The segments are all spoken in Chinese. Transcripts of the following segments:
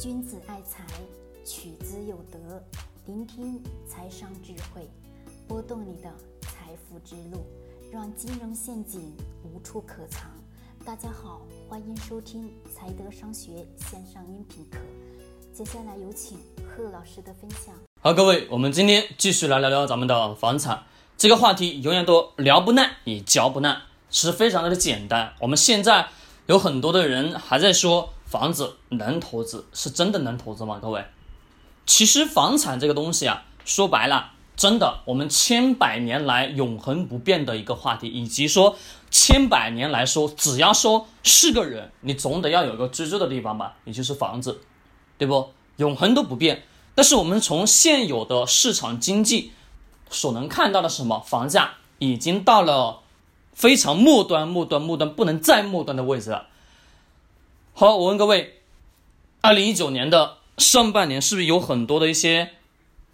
君子爱财，取之有德。聆听财商智慧，拨动你的财富之路，让金融陷阱无处可藏。大家好，欢迎收听财德商学线上音频课。接下来有请贺老师的分享。好，各位，我们今天继续来聊聊咱们的房产这个话题，永远都聊不烂，也嚼不烂，是非常的简单。我们现在有很多的人还在说。房子能投资，是真的能投资吗？各位，其实房产这个东西啊，说白了，真的我们千百年来永恒不变的一个话题，以及说千百年来说，只要说是个人，你总得要有个居住的地方吧，也就是房子，对不？永恒都不变。但是我们从现有的市场经济所能看到的什么，房价已经到了非常末端、末端、末端不能再末端的位置了。好，我问各位，二零一九年的上半年是不是有很多的一些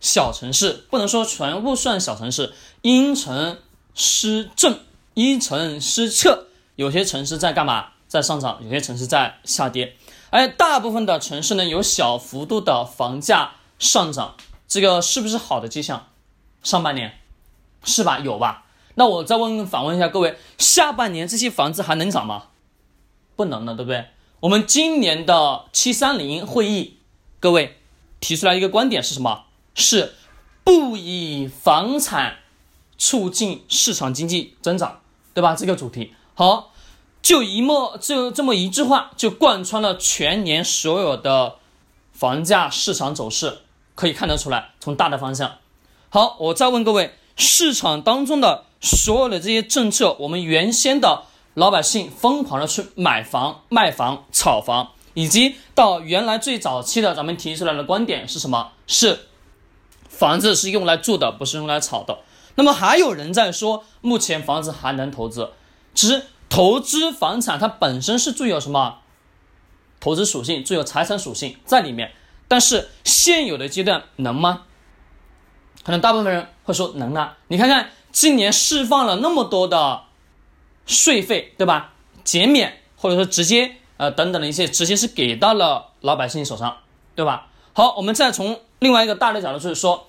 小城市？不能说全部算小城市，因城施政，因城施策。有些城市在干嘛？在上涨，有些城市在下跌。而大部分的城市呢，有小幅度的房价上涨，这个是不是好的迹象？上半年是吧？有吧？那我再问反问一下各位，下半年这些房子还能涨吗？不能了，对不对？我们今年的七三零会议，各位提出来一个观点是什么？是不以房产促进市场经济增长，对吧？这个主题好，就一默就这么一句话，就贯穿了全年所有的房价市场走势，可以看得出来，从大的方向。好，我再问各位，市场当中的所有的这些政策，我们原先的。老百姓疯狂的去买房、卖房、炒房，以及到原来最早期的咱们提出来的观点是什么？是房子是用来住的，不是用来炒的。那么还有人在说，目前房子还能投资？其实投资房产它本身是具有什么投资属性，具有财产属性在里面。但是现有的阶段能吗？可能大部分人会说能啊。你看看今年释放了那么多的。税费对吧？减免或者说直接呃等等的一些，直接是给到了老百姓手上，对吧？好，我们再从另外一个大的角度去说，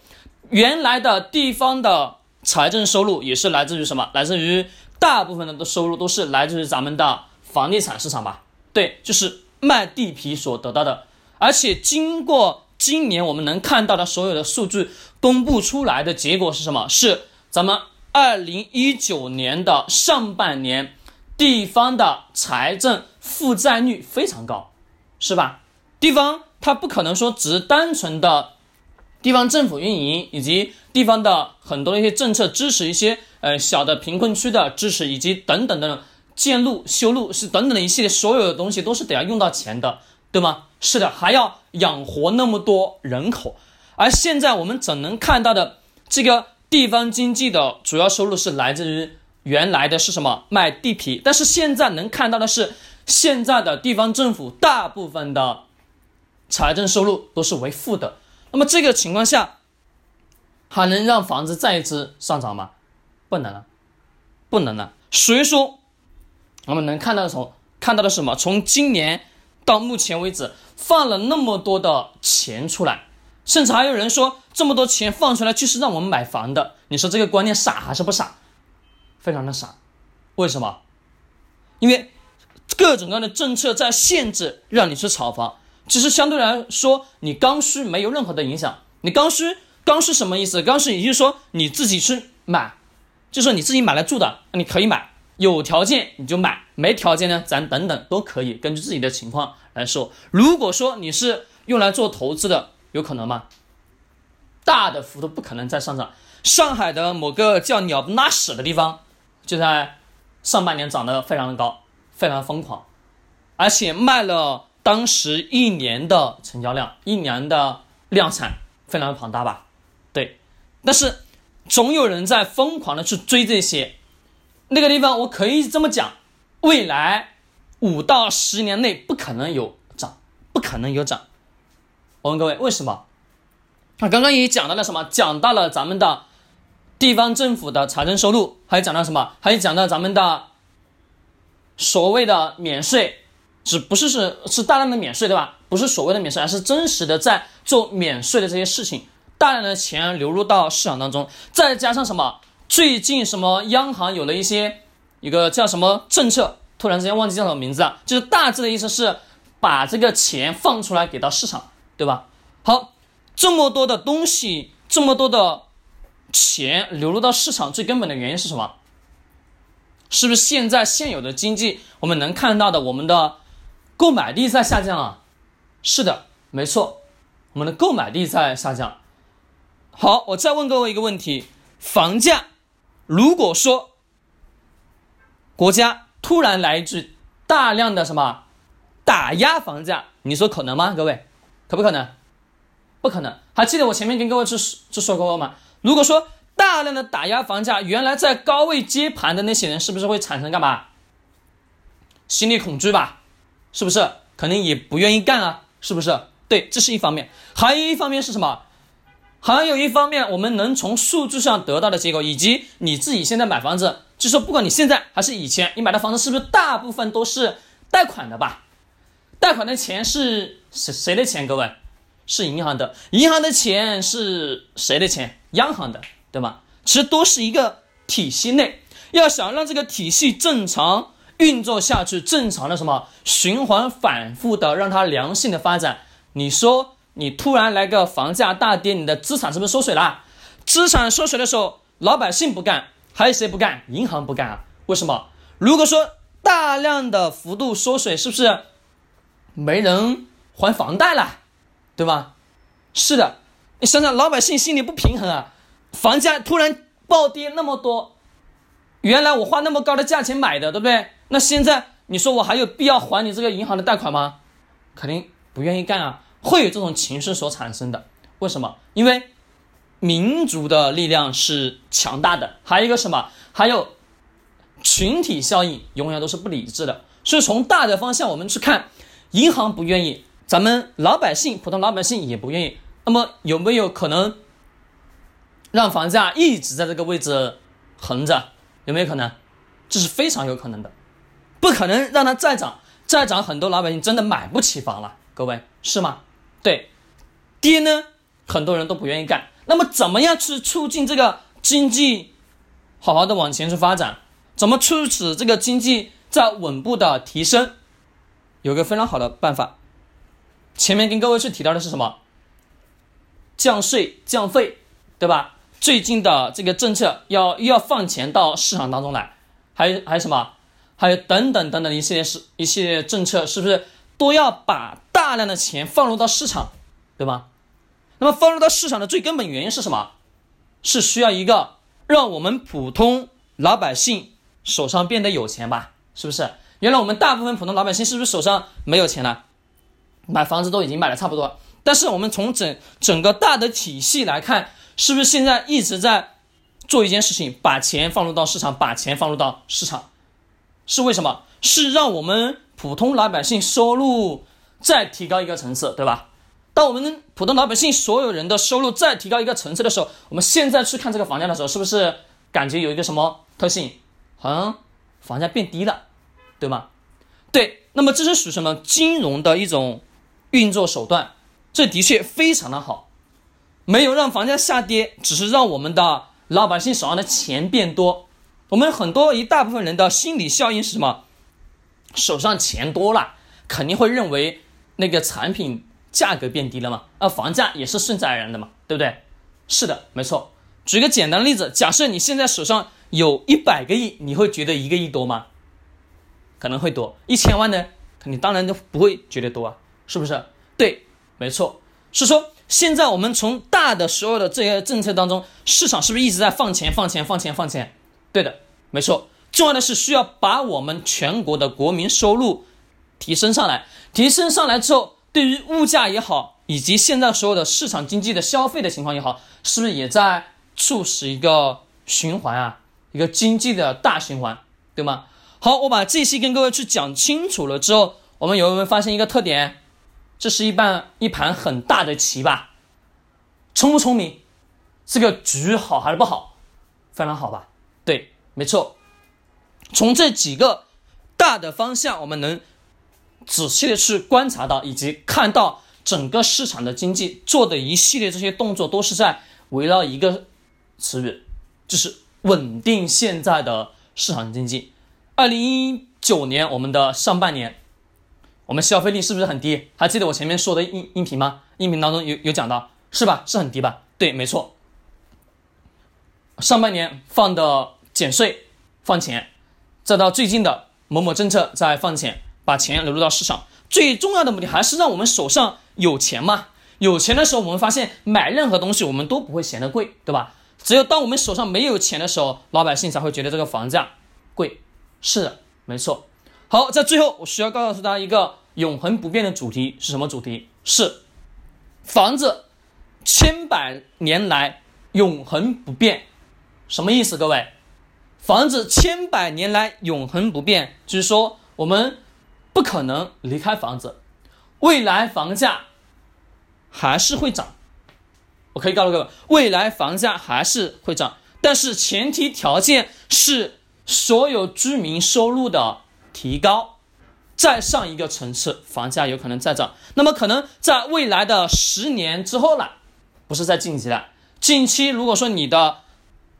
原来的地方的财政收入也是来自于什么？来自于大部分的的收入都是来自于咱们的房地产市场吧？对，就是卖地皮所得到的。而且经过今年我们能看到的所有的数据公布出来的结果是什么？是咱们。二零一九年的上半年，地方的财政负债率非常高，是吧？地方它不可能说只单纯的地方政府运营，以及地方的很多的一些政策支持一些呃小的贫困区的支持，以及等等的建路修路是等等的一系列所有的东西都是得要用到钱的，对吗？是的，还要养活那么多人口，而现在我们怎能看到的这个？地方经济的主要收入是来自于原来的是什么卖地皮，但是现在能看到的是，现在的地方政府大部分的财政收入都是为负的。那么这个情况下，还能让房子再一次上涨吗？不能了，不能了。所以说，我们能看到的从看到的什么？从今年到目前为止，放了那么多的钱出来。甚至还有人说，这么多钱放出来就是让我们买房的。你说这个观念傻还是不傻？非常的傻。为什么？因为各种各样的政策在限制让你去炒房。其实相对来说，你刚需没有任何的影响。你刚需，刚需什么意思？刚需也就是说你自己去买，就是你自己买来住的，你可以买。有条件你就买，没条件呢，咱等等都可以，根据自己的情况来说。如果说你是用来做投资的，有可能吗？大的幅度不可能再上涨。上海的某个叫鸟不拉屎的地方，就在上半年涨得非常的高，非常疯狂，而且卖了当时一年的成交量，一年的量产非常的庞大吧？对。但是总有人在疯狂的去追这些。那个地方我可以这么讲，未来五到十年内不可能有涨，不可能有涨。我问各位，为什么？那刚刚也讲到了什么？讲到了咱们的地方政府的财政收入，还讲到什么？还讲到咱们的所谓的免税，只不是是是大量的免税，对吧？不是所谓的免税，而是真实的在做免税的这些事情，大量的钱流入到市场当中，再加上什么？最近什么央行有了一些一个叫什么政策，突然之间忘记叫什么名字啊？就是大致的意思是把这个钱放出来给到市场，对吧？好，这么多的东西，这么多的钱流入到市场，最根本的原因是什么？是不是现在现有的经济我们能看到的，我们的购买力在下降啊？是的，没错，我们的购买力在下降。好，我再问各位一个问题：房价？如果说国家突然来一句大量的什么打压房价，你说可能吗？各位，可不可能？不可能。还记得我前面跟各位去去说过吗？如果说大量的打压房价，原来在高位接盘的那些人，是不是会产生干嘛？心理恐惧吧？是不是？肯定也不愿意干啊？是不是？对，这是一方面。还有一方面是什么？还有一方面，我们能从数据上得到的结果，以及你自己现在买房子，就说不管你现在还是以前，你买的房子是不是大部分都是贷款的吧？贷款的钱是谁谁的钱？各位，是银行的。银行的钱是谁的钱？央行的，对吗？其实都是一个体系内，要想让这个体系正常运作下去，正常的什么循环反复的，让它良性的发展，你说？你突然来个房价大跌，你的资产是不是缩水了？资产缩水的时候，老百姓不干，还有谁不干？银行不干啊？为什么？如果说大量的幅度缩水，是不是没人还房贷了？对吧？是的，你想想，老百姓心里不平衡啊！房价突然暴跌那么多，原来我花那么高的价钱买的，对不对？那现在你说我还有必要还你这个银行的贷款吗？肯定不愿意干啊！会有这种情绪所产生的，为什么？因为民族的力量是强大的，还有一个什么？还有群体效应，永远都是不理智的。所以从大的方向我们去看，银行不愿意，咱们老百姓、普通老百姓也不愿意。那么有没有可能让房价一直在这个位置横着？有没有可能？这是非常有可能的，不可能让它再涨，再涨很多老百姓真的买不起房了，各位是吗？对，跌呢，很多人都不愿意干。那么，怎么样去促进这个经济好好的往前去发展？怎么促使这个经济在稳步的提升？有个非常好的办法。前面跟各位是提到的是什么？降税降费，对吧？最近的这个政策要又要放钱到市场当中来，还有还有什么？还有等等等等一系列是一系列政策，是不是？都要把大量的钱放入到市场，对吧？那么放入到市场的最根本原因是什么？是需要一个让我们普通老百姓手上变得有钱吧？是不是？原来我们大部分普通老百姓是不是手上没有钱了？买房子都已经买的差不多，但是我们从整整个大的体系来看，是不是现在一直在做一件事情，把钱放入到市场，把钱放入到市场，是为什么？是让我们。普通老百姓收入再提高一个层次，对吧？当我们普通老百姓所有人的收入再提高一个层次的时候，我们现在去看这个房价的时候，是不是感觉有一个什么特性？好像房价变低了，对吗？对，那么这是属于什么金融的一种运作手段？这的确非常的好，没有让房价下跌，只是让我们的老百姓手上的钱变多。我们很多一大部分人的心理效应是什么？手上钱多了，肯定会认为那个产品价格变低了嘛？啊，房价也是顺自然的嘛，对不对？是的，没错。举个简单的例子，假设你现在手上有一百个亿，你会觉得一个亿多吗？可能会多。一千万呢？你当然都不会觉得多啊，是不是？对，没错。是说，现在我们从大的所有的这些政策当中，市场是不是一直在放钱、放钱、放钱、放钱？对的，没错。重要的是需要把我们全国的国民收入提升上来，提升上来之后，对于物价也好，以及现在所有的市场经济的消费的情况也好，是不是也在促使一个循环啊？一个经济的大循环，对吗？好，我把这些跟各位去讲清楚了之后，我们有没有发现一个特点？这是一半一盘很大的棋吧？聪不聪明？这个局好还是不好？非常好吧？对，没错。从这几个大的方向，我们能仔细的去观察到以及看到整个市场的经济做的一系列这些动作，都是在围绕一个词语，就是稳定现在的市场经济。二零一九年我们的上半年，我们消费力是不是很低？还记得我前面说的音音频吗？音频当中有有讲到，是吧？是很低吧？对，没错。上半年放的减税放钱，再到最近的某某政策在放钱，把钱流入到市场。最重要的目的还是让我们手上有钱嘛。有钱的时候，我们发现买任何东西我们都不会嫌得贵，对吧？只有当我们手上没有钱的时候，老百姓才会觉得这个房价贵。是的，没错。好，在最后我需要告诉大家一个永恒不变的主题是什么主题？是房子千百年来永恒不变。什么意思？各位，房子千百年来永恒不变，就是说我们不可能离开房子，未来房价还是会涨。我可以告诉各位，未来房价还是会涨，但是前提条件是所有居民收入的提高，再上一个层次，房价有可能再涨。那么可能在未来的十年之后了，不是在近期了。近期如果说你的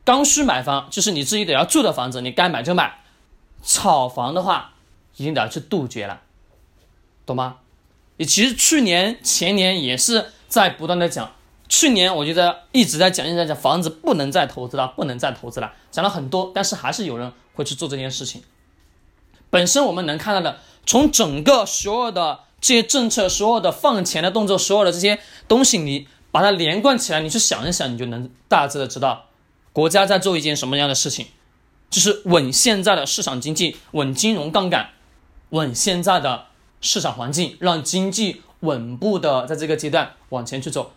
刚需买房就是你自己得要住的房子，你该买就买。炒房的话，一定得要去杜绝了，懂吗？你其实去年前年也是在不断的讲，去年我觉得一直在讲一直在讲房子不能再投资了，不能再投资了，讲了很多，但是还是有人会去做这件事情。本身我们能看到的，从整个所有的这些政策、所有的放钱的动作、所有的这些东西，你把它连贯起来，你去想一想，你就能大致的知道。国家在做一件什么样的事情？就是稳现在的市场经济，稳金融杠杆，稳现在的市场环境，让经济稳步的在这个阶段往前去走。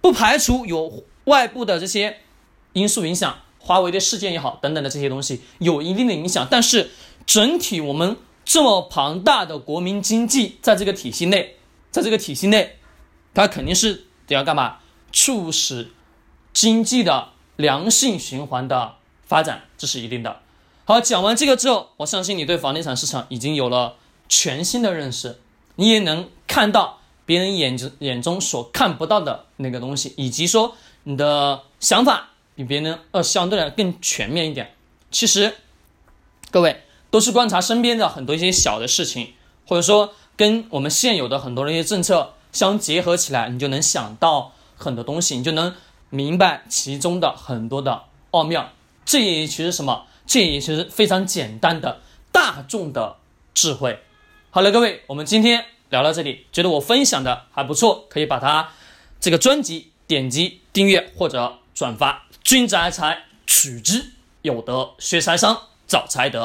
不排除有外部的这些因素影响，华为的事件也好，等等的这些东西有一定的影响。但是整体我们这么庞大的国民经济，在这个体系内，在这个体系内，它肯定是得要干嘛？促使经济的。良性循环的发展，这是一定的。好，讲完这个之后，我相信你对房地产市场已经有了全新的认识，你也能看到别人眼中眼中所看不到的那个东西，以及说你的想法比别人呃相对来更全面一点。其实，各位都是观察身边的很多一些小的事情，或者说跟我们现有的很多的一些政策相结合起来，你就能想到很多东西，你就能。明白其中的很多的奥妙，这也其实什么？这也其实非常简单的大众的智慧。好了，各位，我们今天聊到这里，觉得我分享的还不错，可以把它这个专辑点击订阅或者转发。君子爱财，取之有德；学财商，找财德。